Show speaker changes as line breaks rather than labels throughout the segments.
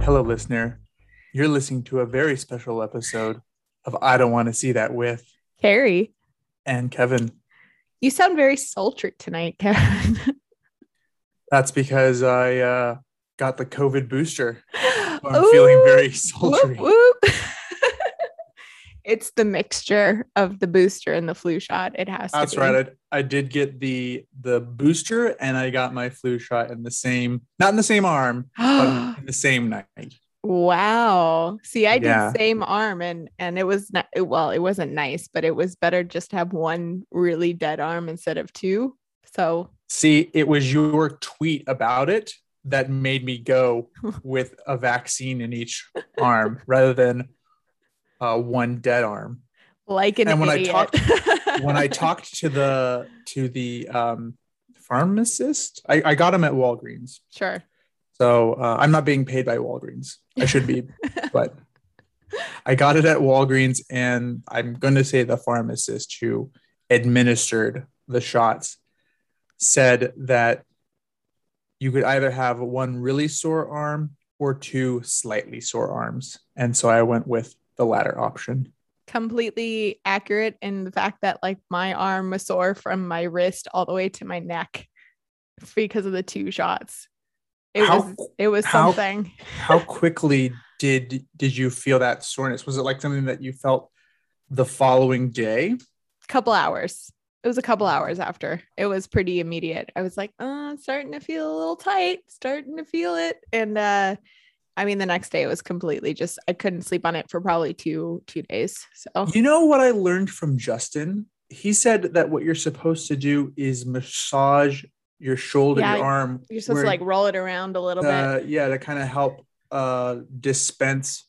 Hello, listener. You're listening to a very special episode of I Don't Want to See That with
Carrie,
and Kevin.
you sound very sultry tonight, Kevin.
That's because I uh, got the COVID booster. I'm feeling very sultry.
Whoop, whoop. It's the mixture of the booster and the flu shot. It has
That's
to be.
That's right. I, I did get the the booster and I got my flu shot in the same, not in the same arm, but in the same night.
wow. See, I did
Yeah.
same arm and and it was not well, it wasn't nice, but it was better just to have one really dead arm instead of two. So
See, it was your tweet about it that made me go with a vaccine in each arm rather than uh, one dead arm.
like an
And when I talked- When I talked to the to the um, pharmacist, I, I got him at Walgreens.
sure.
So uh, I'm not being paid by Walgreens. I should be, but I got it at Walgreens, and I'm going to say the pharmacist who administered the shots said that you could either have one really sore arm or two slightly sore arms, and so I went with the latter option.
completely accurate in the fact that like my arm was sore from my wrist all the way to my neck because of the two shots. It
How-
was it was
how-
something.
How quickly did did you feel that soreness? Was it like something that you felt the following day?
couple hours. It was a couple hours after. It was pretty immediate. I was like, uh, starting to feel a little tight, starting to feel it. And uh I mean the next day it was completely just I couldn't sleep on it for probably two two days. So
You know what I learned from Justin? He said that what you're supposed to do is massage your shoulder,
Yeah,
your arm.
you're supposed
where,
to like roll it around a little bit.
uh, yeah, to kind of help uh, dispense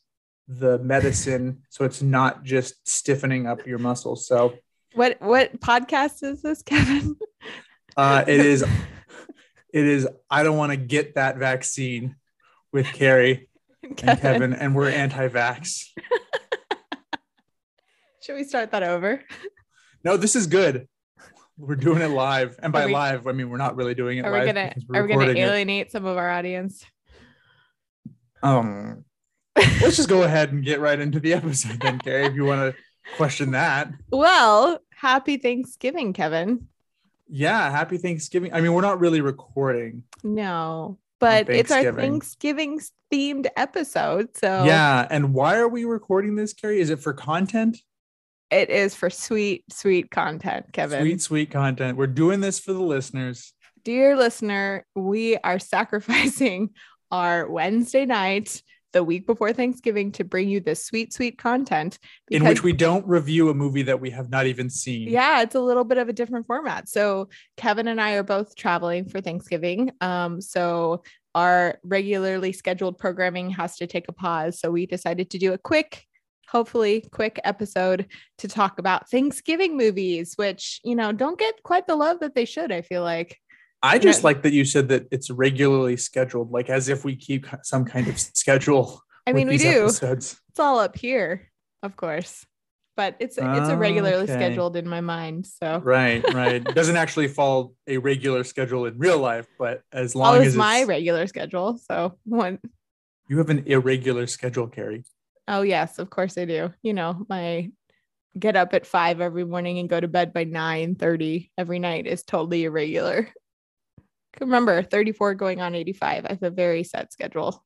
the medicine so it's not just stiffening up your muscles. So
What what podcast is this, Kevin?
uh, it is, it is. I don't want to get that vaccine with Carrie and Kevin, and we're anti-vax.
Should we start that over?
No, this is good. We're doing it live, and by
we-
live, I mean we're not really doing it
Are we gonna
we're
are we gonna
recording it.
alienate some of our audience?
Um, let's just go ahead and get right into the episode then, Carrie. If you want to question that,
Well, happy Thanksgiving, Kevin.
yeah. Happy Thanksgiving. I mean, we're not really recording.
No, but it's our
Thanksgiving.
Themed episode. So
Yeah. And why are we recording this, Carrie? Is it for content?
it is for sweet, sweet content, Kevin.
Sweet, sweet content. We're doing this for the listeners.
Dear listener, we are sacrificing our Wednesday night, the week before Thanksgiving, to bring you this sweet, sweet content.
in which we don't review a movie that we have not even seen.
yeah it's a little bit of a different format so kevin and i are both traveling for thanksgiving um so our regularly scheduled programming has to take a pause so we decided to do a quick hopefully quick episode to talk about thanksgiving movies which you know don't get quite the love that they should i feel like
I just
No.
like that you said that it's regularly scheduled, like as if we keep some kind of schedule.
i mean we do
Episodes.
it's all up here of course but it's it's a regularly
Okay.
scheduled in my mind so
Right, right. It doesn't actually follow a regular schedule in real life, but as long as
my regular schedule so one
you have an irregular schedule, Carrie.
Oh yes, of course I do. You know, my get up at five every morning and go to bed by nine thirty every night is totally irregular. Remember, 34 going on 85. I have a very set schedule.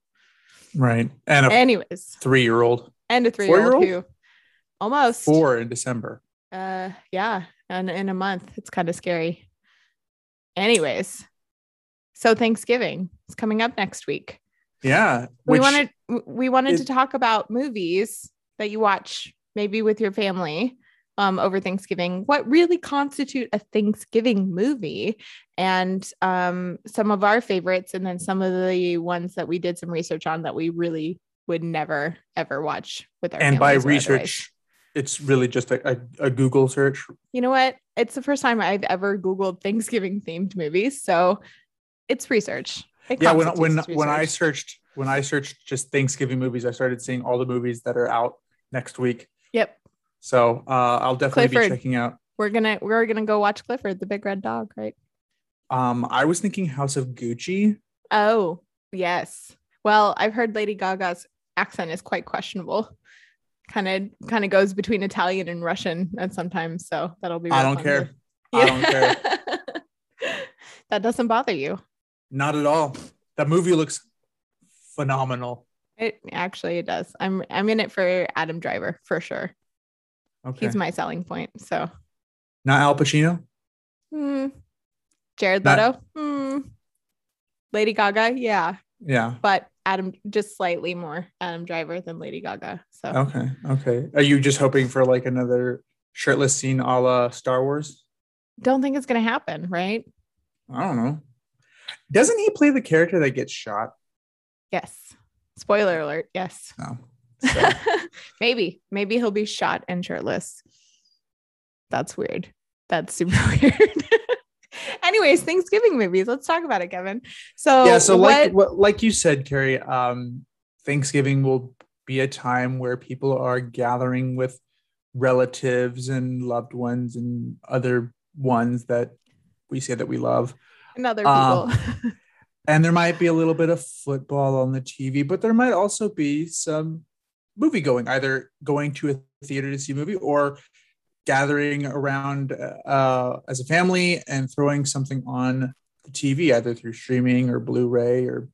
Right. And a
Anyways,
three year old.
and a three-year-old
Four-year-old?
who almost
Four in December.
uh yeah, and in a month. It's kind of scary. Anyways, so Thanksgiving is coming up next week.
Yeah.
we wanted we wanted to talk about movies that you watch maybe with your family um, over Thanksgiving. What really constitute a Thanksgiving movie, and um, some of our favorites, and then some of the ones that we did some research on that we really would never ever watch with our
and by
or otherwise.
research, it's really just a, a, a Google search.
You know what? It's the first time I've ever Googled Thanksgiving themed movies, so it's research. It
yeah when when
constitutes
when i searched when i searched just thanksgiving movies i started seeing all the movies that are out next week
yep,
so uh, i'll definitely
Clifford.
be checking out
we're gonna we're gonna go watch Clifford the Big Red Dog, right?
um i was thinking house of gucci
Oh, yes. Well, I've heard Lady Gaga's accent is quite questionable. Kind of kind of goes between Italian and Russian and sometimes. So that'll be
I don't care.
to-
I don't care.
that doesn't bother you.
Not at all. That movie looks phenomenal.
It actually it does. I'm I'm in it for Adam Driver for sure.
Okay.
He's my selling point. So
Not Al Pacino?
hmm. Jared
Not-
Leto. Hmm. Lady Gaga, yeah.
Yeah.
But Adam just slightly more Adam Driver than Lady Gaga. So
Okay. Okay. Are you just hoping for like another shirtless scene a la Star Wars?
don't think it's gonna happen, right?
I don't know. Doesn't he play the character that gets shot?
Yes. Spoiler alert. Yes.
No. So,
maybe. Maybe he'll be shot and shirtless. That's weird. That's super weird. Anyways, Thanksgiving movies. Let's talk about it, Kevin. So
yeah. So like
what-
what like you said, Carrie, um, Thanksgiving will be a time where people are gathering with relatives and loved ones and other ones that we say that we love.
and other people.
Um, and there might be a little bit of football on the TV, but there might also be some movie going, either going to a theater to see a movie or gathering around uh, as a family and throwing something on the TV, either through streaming or Blu-ray, or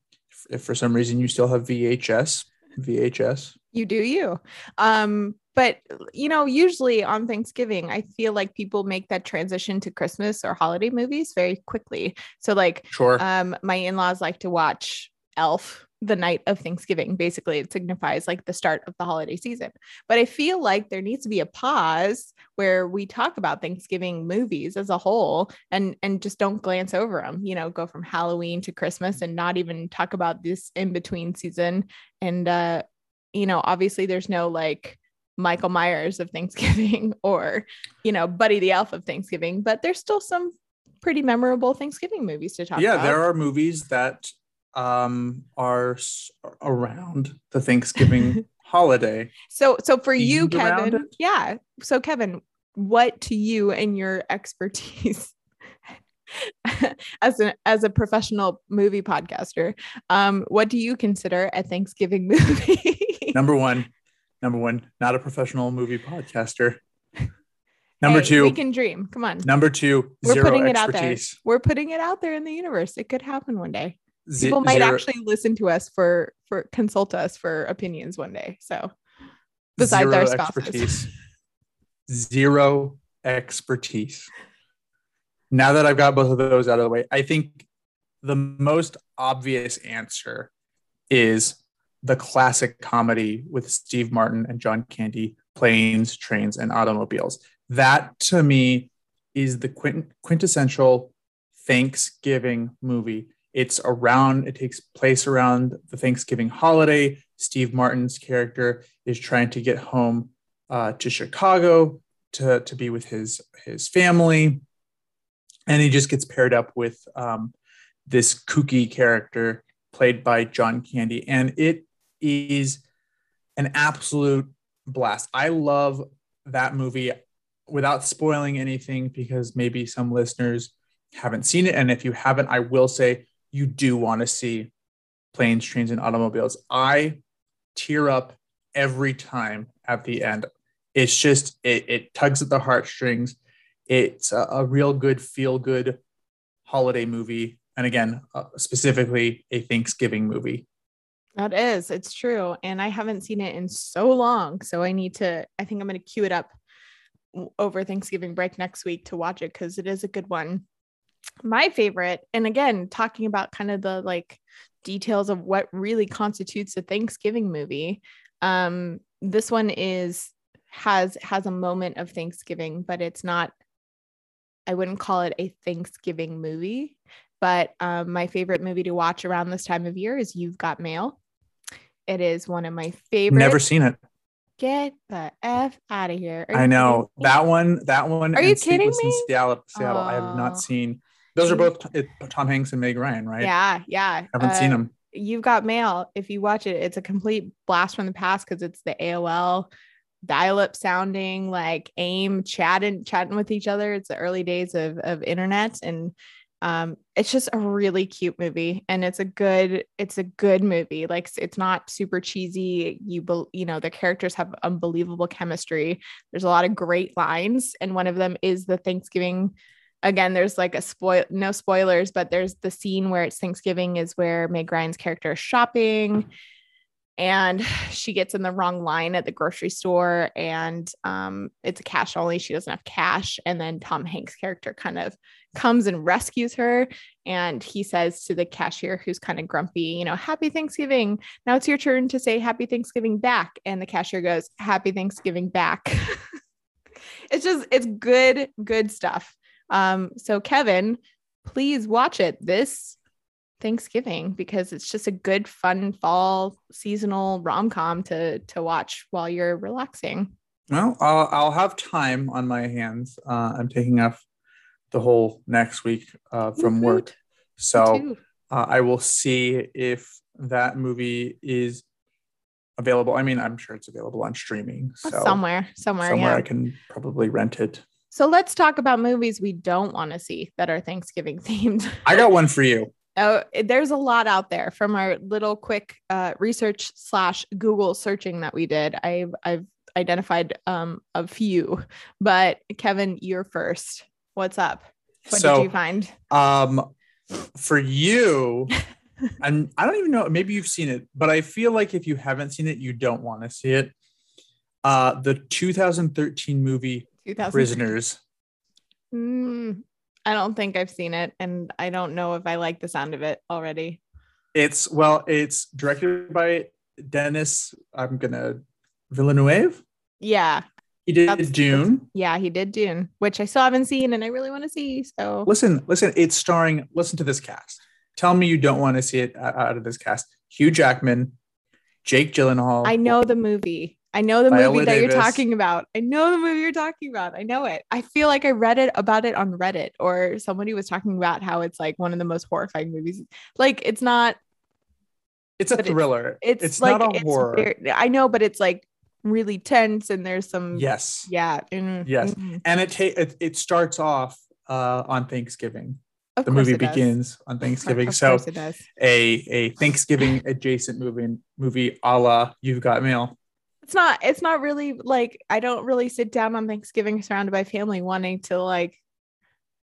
if for some reason you still have VHS, VHS.
you do you. Um, but you know, usually on Thanksgiving, I feel like people make that transition to Christmas or holiday movies very quickly. So like
Sure.
um my in-laws like to watch Elf the night of Thanksgiving. Basically, it signifies like the start of the holiday season. But I feel like there needs to be a pause where we talk about Thanksgiving movies as a whole and and just don't glance over them. You know, go from Halloween to Christmas and not even talk about this in between season. And uh, you know, obviously there's no like Michael Myers of Thanksgiving or, you know, Buddy the Elf of Thanksgiving, but there's still some pretty memorable Thanksgiving movies to talk
yeah,
about.
there are movies that um, are s- around the Thanksgiving holiday.
So, so for you, Kevin, yeah. So, Kevin, what to you and your expertise as a as a professional movie podcaster, um, what do you consider a Thanksgiving movie?
Number one, number one, not a professional movie podcaster. Number
Hey,
two,
we can dream. Come on,
number two,
we're
zero
putting it out there. We're putting it out there in the universe. It could happen one day.
Ze-
People might
zero-
actually listen to us for for consult us for opinions one day. So, besides our spouses.
expertise. Zero expertise. Now that I've got both of those out of the way, I think the most obvious answer is the classic comedy with Steve Martin and John Candy, Planes, Trains, and Automobiles. That to me is the quint- quintessential Thanksgiving movie. It's around, it takes place around the Thanksgiving holiday. Steve Martin's character is trying to get home uh, to Chicago to, to be with his, his family. And he just gets paired up with um, this kooky character played by John Candy. And it is an absolute blast. I love that movie without spoiling anything because maybe some listeners haven't seen it. And if you haven't, I will say you do want to see planes, trains, and automobiles. I tear up every time at the end. It's just, it, it tugs at the heartstrings. It's a, a real good, feel good holiday movie. And again, uh, specifically a Thanksgiving movie.
That is, it's true. And I haven't seen it in so long. So I need to, I think I'm going to queue it up over Thanksgiving break next week to watch it because it is a good one. My favorite, and again, talking about kind of the like details of what really constitutes a Thanksgiving movie. Um, this one is has has a moment of Thanksgiving, but it's not, I wouldn't call it a Thanksgiving movie. But um, my favorite movie to watch around this time of year is You've Got Mail. It is one of my favorite.
Never seen it.
Get the f out of here!
I know that one. That one.
Are you kidding
Sleepless
me?
Seattle. Seattle. I have
Oh.
not seen. Those are both Tom Hanks and Meg Ryan, right?
Yeah, yeah.
Haven't seen
Uh,
them.
You've Got Mail. If you watch it, it's a complete blast from the past because it's the AOL dial-up sounding like AIM chatting chatting with each other. It's the early days of of internet and Um, it's just a really cute movie, and it's a good it's a good movie. Like it's not super cheesy. You be, you know the characters have unbelievable chemistry. There's a lot of great lines, and one of them is the Thanksgiving. Again, there's like a spoil no spoilers, but there's the scene where it's Thanksgiving is where Meg Ryan's character is shopping and she gets in the wrong line at the grocery store and um, it's a cash only she doesn't have cash and then tom hanks character kind of comes and rescues her and he says to the cashier who's kind of grumpy you know happy thanksgiving. Now it's your turn to say happy thanksgiving back. And the cashier goes happy thanksgiving back. It's just it's good good stuff um so kevin please watch it this Thanksgiving because it's just a good, fun fall seasonal rom com to to watch while you're relaxing.
Well, I'll, I'll have time on my hands. Uh, I'm taking off the whole next week uh, from work, so uh, I will see if that movie is available. I mean, I'm sure it's available on streaming. So
somewhere, somewhere,
somewhere
yeah.
I can probably rent it.
So let's talk about movies we don't want to see that are Thanksgiving themed.
I got one for you.
Oh, there's a lot out there from our little quick uh, research slash Google searching that we did. I've I've identified um, a few, but Kevin, you're first. What's up? What
so,
did you find?
Um, for you, and I don't even know. Maybe you've seen it, but I feel like if you haven't seen it, you don't want to see it. Uh, the 2013 movie 2000. Prisoners.
Mm, I don't think I've seen it, and I don't know if I like the sound of it already.
It's well, it's directed by Denis. I'm gonna Villeneuve.
Yeah,
he did that's, Dune.
Yeah, he did Dune, which I still haven't seen, and I really want to see. So
listen, listen. It's starring. Listen to this cast. Tell me you don't want to see it out of this cast. Hugh Jackman, Jake Gyllenhaal.
I know the movie. I know the Viola movie that Davis. you're talking about. I know the movie you're talking about. I know it. I feel like I read it about it on Reddit or somebody was talking about how it's like one of the most horrifying movies. Like it's not
It's a thriller.
It's,
it's
like,
not a horror.
Weird. I know, but it's like really tense and there's some
Yes.
Yeah.
Mm-hmm. Yes. And it, ta- it it starts off uh on Thanksgiving.
Of
the movie begins on Thanksgiving. Of so a a Thanksgiving adjacent movie movie a la You've Got Mail
it's not it's not really like I don't really sit down on Thanksgiving surrounded by family wanting to like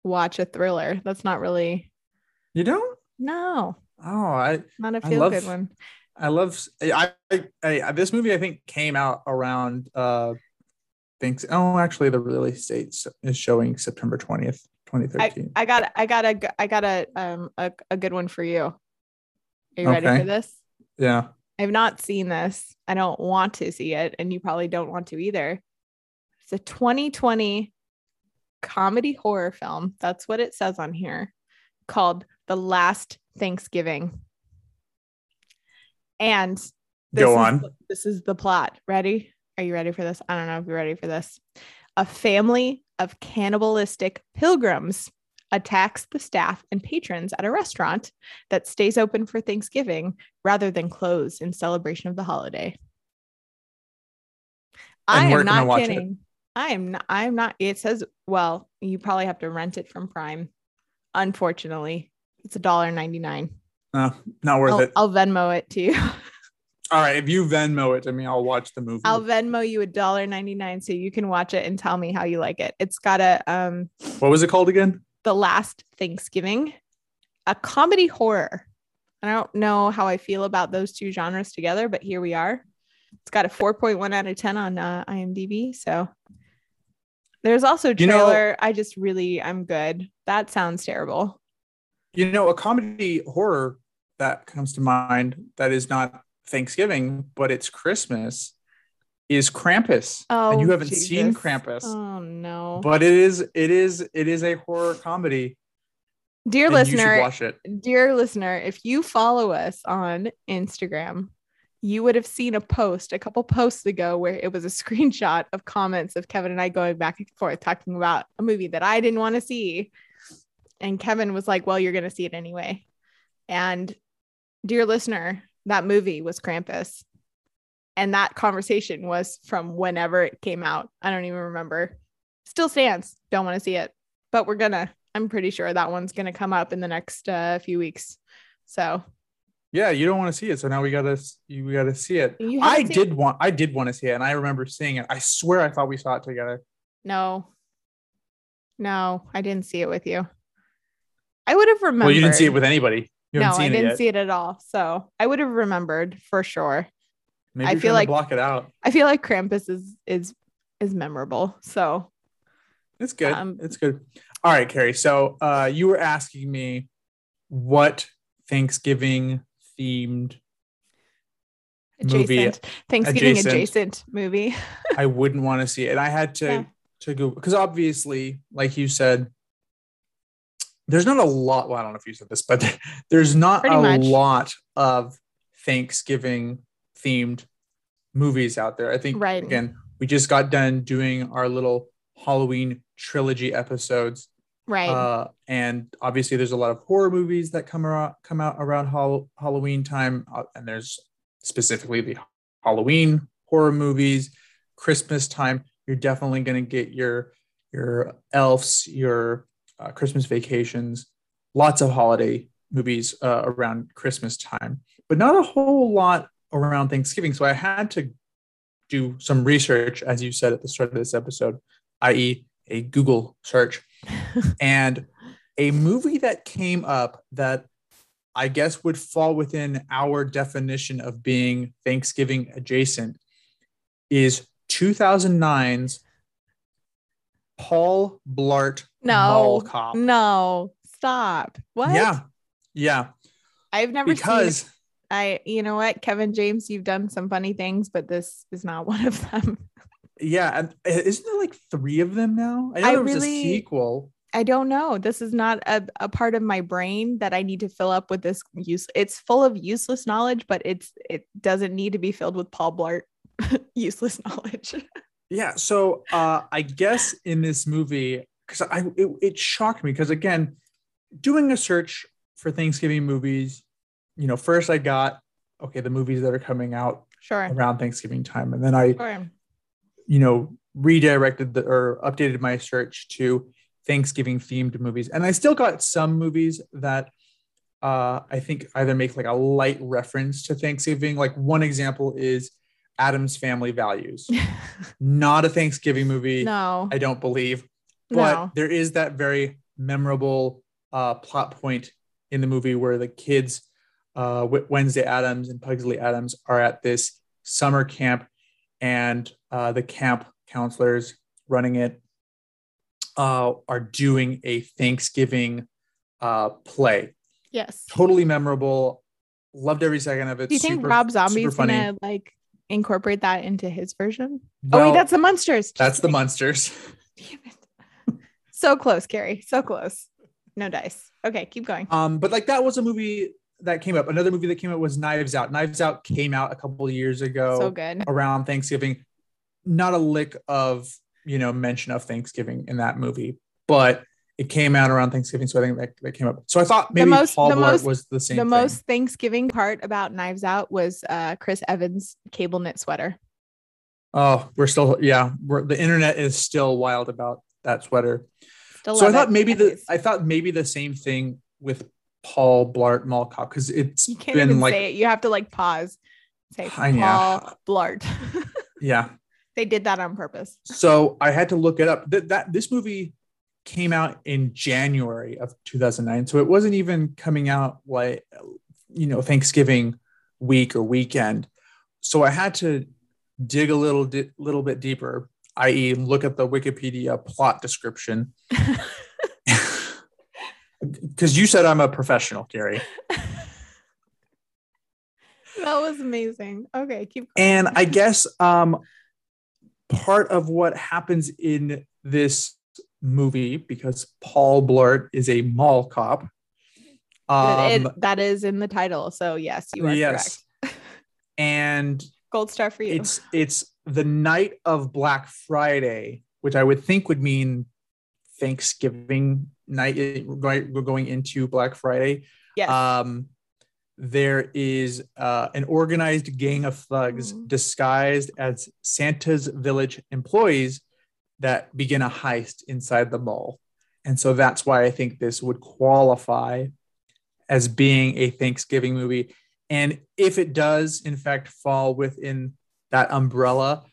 watch a thriller. That's not really
You don't?
No.
Oh, I
not a feel good one.
I love I, I, I this movie I think came out around uh thanks oh actually the release date is showing September 20th 2013
I, I got I got a I got a um a, a good one for you are you ready for this
yeah
I've not seen this. I don't want to see it, and you probably don't want to either. It's a 2020 comedy horror film. That's what it says on here, called The Last Thanksgiving. And
go on.
Is, this is the plot. Ready? Are you ready for this? I don't know if you're ready for this. A family of cannibalistic pilgrims attacks the staff and patrons at a restaurant that stays open for Thanksgiving rather than close in celebration of the holiday. And I am not kidding. I am not. I am not. It says, well, you probably have to rent it from Prime. Unfortunately, it's a dollar ninety nine.
No, not worth
I'll,
it.
I'll Venmo it to you.
All right, if you Venmo it to me, I'll watch the movie.
I'll Venmo you a dollar ninety nine so you can watch it and tell me how you like it. It's got a um.
What was it called again?
The Last Thanksgiving, a comedy horror. I don't know how I feel about those two genres together, but here we are. It's got a 4.1 out of 10 on uh, IMDb. So there's also trailer. You know, I just really, I'm good. That sounds terrible.
You know, a comedy horror that comes to mind that is not Thanksgiving, but it's Christmas is Krampus.
Oh,
and you oh, haven't
Jesus.
seen Krampus.
Oh no.
But it is it is it is a horror comedy.
Dear listener, watch it. Dear listener, if you follow us on Instagram, you would have seen a post a couple posts ago where it was a screenshot of comments of Kevin and I going back and forth talking about a movie that I didn't want to see. And Kevin was like, Well, you're going to see it anyway. And dear listener, that movie was Krampus and that conversation was from whenever it came out. I don't even remember. Still stands. Don't want to see it, but we're gonna. I'm pretty sure that one's going to come up in the next uh, few weeks. So
Yeah, you don't want to see it, so now we gotta we gotta see it. I did want I did want to see it, and I remember seeing it. I swear I thought we saw it together.
No, no, I didn't see it with you. I would have remembered.
Well, you didn't see it with anybody. You
no, I didn't see it at all. So I would have remembered for sure.
Maybe
I feel like-
block it out.
I feel like Krampus is is is memorable. So
It's good.
Um,
it's good. All right, Carrie. So uh, you were asking me what Thanksgiving themed movie
adjacent Thanksgiving
adjacent.
adjacent, movie.
I wouldn't want to see it. And I had to
Yeah.
to go because obviously, like you said, there's not a lot. Well, I don't know if you said this, but there's not
Pretty
a
much.
lot of Thanksgiving themed movies out there. I think
Right.
again, we just got done doing our little Halloween trilogy episodes.
Right.
Uh, and obviously, there's a lot of horror movies that come around come out around Hall- Halloween time, uh, and there's specifically the Halloween horror movies. Christmas time, you're definitely going to get your your elves, your uh, Christmas vacations, lots of holiday movies uh, around Christmas time, but not a whole lot around Thanksgiving. So I had to do some research, as you said at the start of this episode, i.e., a Google search and a movie that came up that I guess would fall within our definition of being Thanksgiving adjacent is 2009's Paul Blart Mall
no.
Cop.
No. Stop. What?
Yeah. Yeah.
I've never seen
Because
I you know what, Kevin James, you've done some funny things, but this is not one of them.
yeah, and uh, isn't there like three of them now? I know
I
there was
really-
a sequel.
I don't know. This is not a, a part of my brain that I need to fill up with this use. It's full of useless knowledge, but it's it doesn't need to be filled with Paul Blart useless knowledge.
Yeah. So uh, I guess in this movie, because I it, it shocked me because again, doing a search for Thanksgiving movies, you know, first I got okay the movies that are coming out
Sure.
around Thanksgiving time, and then I
Sure.
you know redirected the or updated my search to Thanksgiving themed movies, and I still got some movies that uh, I think either make like a light reference to Thanksgiving. Like one example is Addams Family Values, not a Thanksgiving movie.
no.
I don't believe, but
No.
there is that very memorable uh, plot point in the movie where the kids, uh, Wednesday Addams and Pugsley Addams, are at this summer camp, and uh, the camp counselors running it uh, are doing a Thanksgiving uh, play.
Yes.
Totally memorable. Loved every second of it.
Do you think
Super-
Rob
super
Zombie's
funny.
gonna like incorporate that into his version? oh wait, that's the monsters. Just
that's the monsters.
Damn it. so close, Carrie. So close. No dice. Okay, keep going.
Um, but like that was a movie that came up. Another movie that came out was Knives Out. Knives Out came out a couple of years ago
so good.
around Thanksgiving. Not a lick of you know mention of Thanksgiving in that movie, but it came out around Thanksgiving, so I think that, that came up. So I thought maybe
most-
Paul
the most-
was the same.
The
thing.
most Thanksgiving part about Knives Out was uh, Chris Evans' cable knit sweater.
Oh, we're still yeah. We're, the internet is still wild about that sweater.
Still
so I thought
it.
maybe the I thought maybe the same thing with Paul Blart Mall Cop because it's
you can't
been
even
like
say it. You have to like pause. Say. Paul Blart.
yeah.
they did that on purpose.
So I had to look it up. That, that this movie came out in January of 2009, so it wasn't even coming out like you know Thanksgiving week or weekend. So I had to dig a little di- little bit deeper, i.e., look at the Wikipedia plot description. Because you said I'm a professional, Gary,
That was amazing. Okay, keep going.
and I guess um, part of what happens in this movie, because Paul Blart is a mall cop.
It-
Um,
it- that is in the title. So yes, you are
yes,
correct.
and
Gold star for you.
it's it's the night of Black Friday, which I would think would mean Thanksgiving night. We're going, into Black Friday.
yes.
Um, there is uh, an organized gang of thugs
Mhm.
disguised as Santa's village employees that begin a heist inside the mall. And so that's why I think this would qualify as being a Thanksgiving movie. And if it does, in fact, fall within that umbrella,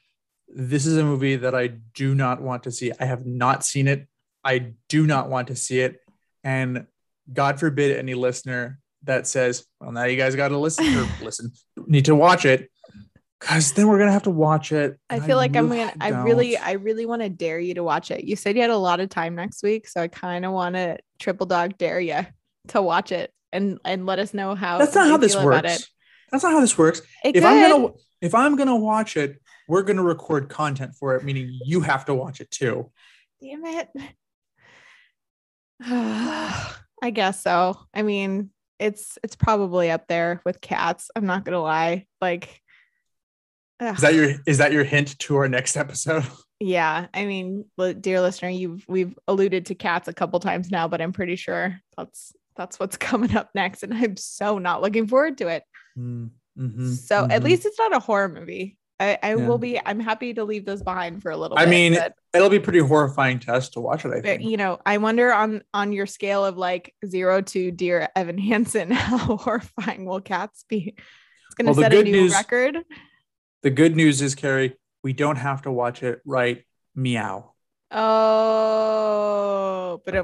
this is a movie that I do not want to see. I have not seen it. I do not want to see it. And God forbid any listener that says, well, now you guys got to listen or listen, need to watch it. Cause then we're gonna have to watch it.
I feel like I'm gonna. I really, I really want to dare you to watch it. You said you had a lot of time next week, so I kind of want to triple dog dare you to watch it and and let us know how.
That's not how this works. That's not how this works.
It
if
could.
I'm gonna if I'm gonna watch it, we're gonna record content for it, meaning you have to watch it too.
Damn it. I guess so. I mean, it's it's probably up there with cats. I'm not gonna lie. Like, ugh.
Is that your is that your hint to our next episode?
yeah. I mean, dear listener, you've we've alluded to cats a couple times now, but I'm pretty sure that's that's what's coming up next, and I'm so not looking forward to it.
Mm, mhm,
So at
mhm.
least it's not a horror movie. I, I
Yeah.
will be. I'm happy to leave those behind for a little. Bit.
I
bit,
mean,
but-
it'll be pretty horrifying to us to watch it. I think.
you know, I wonder on on your scale of like zero to dear Evan Hansen, how horrifying will cats be? It's gonna
Well,
set a new
news-
record.
The good news is, Carrie, we don't have to watch it right. Meow.
Oh, but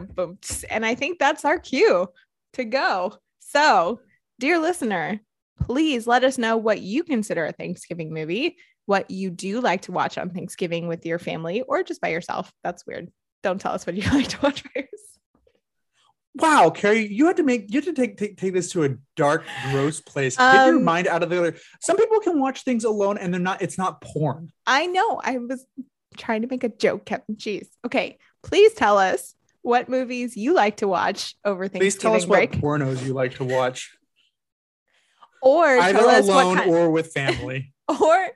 and I think that's our cue to go. So, dear listener, please let us know what you consider a Thanksgiving movie, what you do like to watch on Thanksgiving with your family or just by yourself. That's weird. Don't tell us what you like to watch by yourself.
Wow, Carrie, you had to make you had to take take, take this to a dark, gross place. Get your
Um,
mind out of the other. Some people can watch things alone and they're not. It's not porn.
I know. I was trying to make a joke, Captain Cheese. Okay, please tell us what movies you like to watch over Thanksgiving.
Please tell us
break,
what pornos you like to watch,
or
either
tell us what
alone
kind,
or with family.
or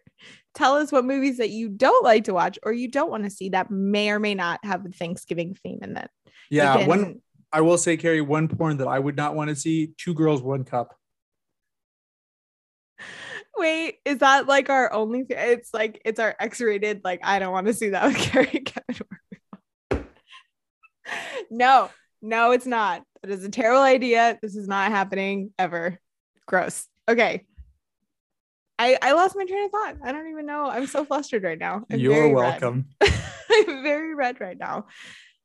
tell us what movies that you don't like to watch or you don't want to see that may or may not have a Thanksgiving theme in them.
Yeah,
can-
one I will say, Carrie, one porn that I would not want to see: two girls, one cup.
Wait, is that like our only? It's like it's our X-rated. Like I don't want to see that with Carrie Kevin. No, no, it's not. That is a terrible idea. This is not happening ever. Gross. Okay. I I lost my train of thought. I don't even know. I'm so flustered right now. I'm
You're welcome.
I'm very red right now.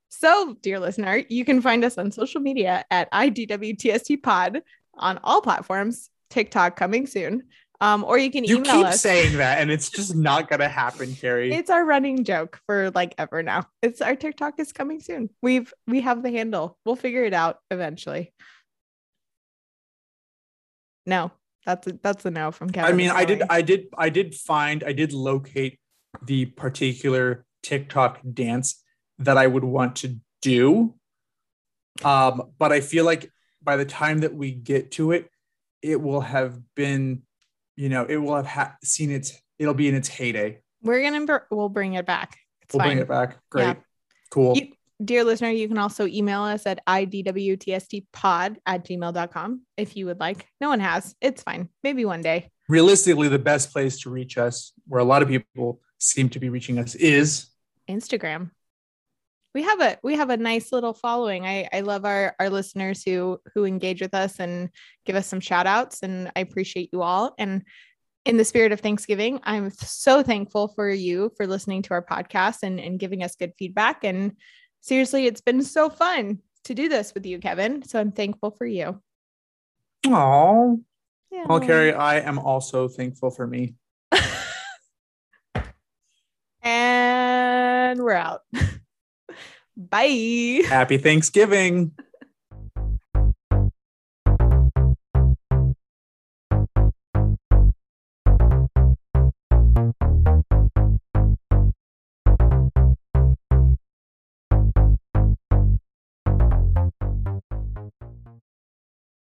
So, dear listener, you can find us on social media at IDWTST Pod on all platforms. TikTok coming soon. Um, or you can
You
email
keep
us.
saying that, and it's just not gonna happen, Carrie.
it's our running joke for like ever now. It's our TikTok is coming soon. We've we have the handle. We'll figure it out eventually. No, that's a, that's a no from Kevin.
I mean, I did, I did, I did find, I did locate the particular TikTok dance that I would want to do. Um, but I feel like by the time that we get to it, it will have been, you know, it will have ha- seen its, it'll be in its heyday.
We're gonna br- we'll bring it back. It's
we'll
fine.
bring it back. Great.
Yeah.
Cool.
You- dear listener, you can also email us at idwtstpod at gmail.com if you would like. No one has. It's fine. Maybe one day.
Realistically, the best place to reach us, where a lot of people seem to be reaching us, is
Instagram. We have a we have a nice little following. I, I love our, our listeners who who engage with us and give us some shout outs and I appreciate you all. And in the spirit of Thanksgiving, I'm so thankful for you for listening to our podcast and, and giving us good feedback. And seriously, it's been so fun to do this with you, Kevin. So I'm thankful for you.
Oh,
Yeah.
well, Carrie, I am also thankful for me.
and we're out. Bye.
Happy Thanksgiving.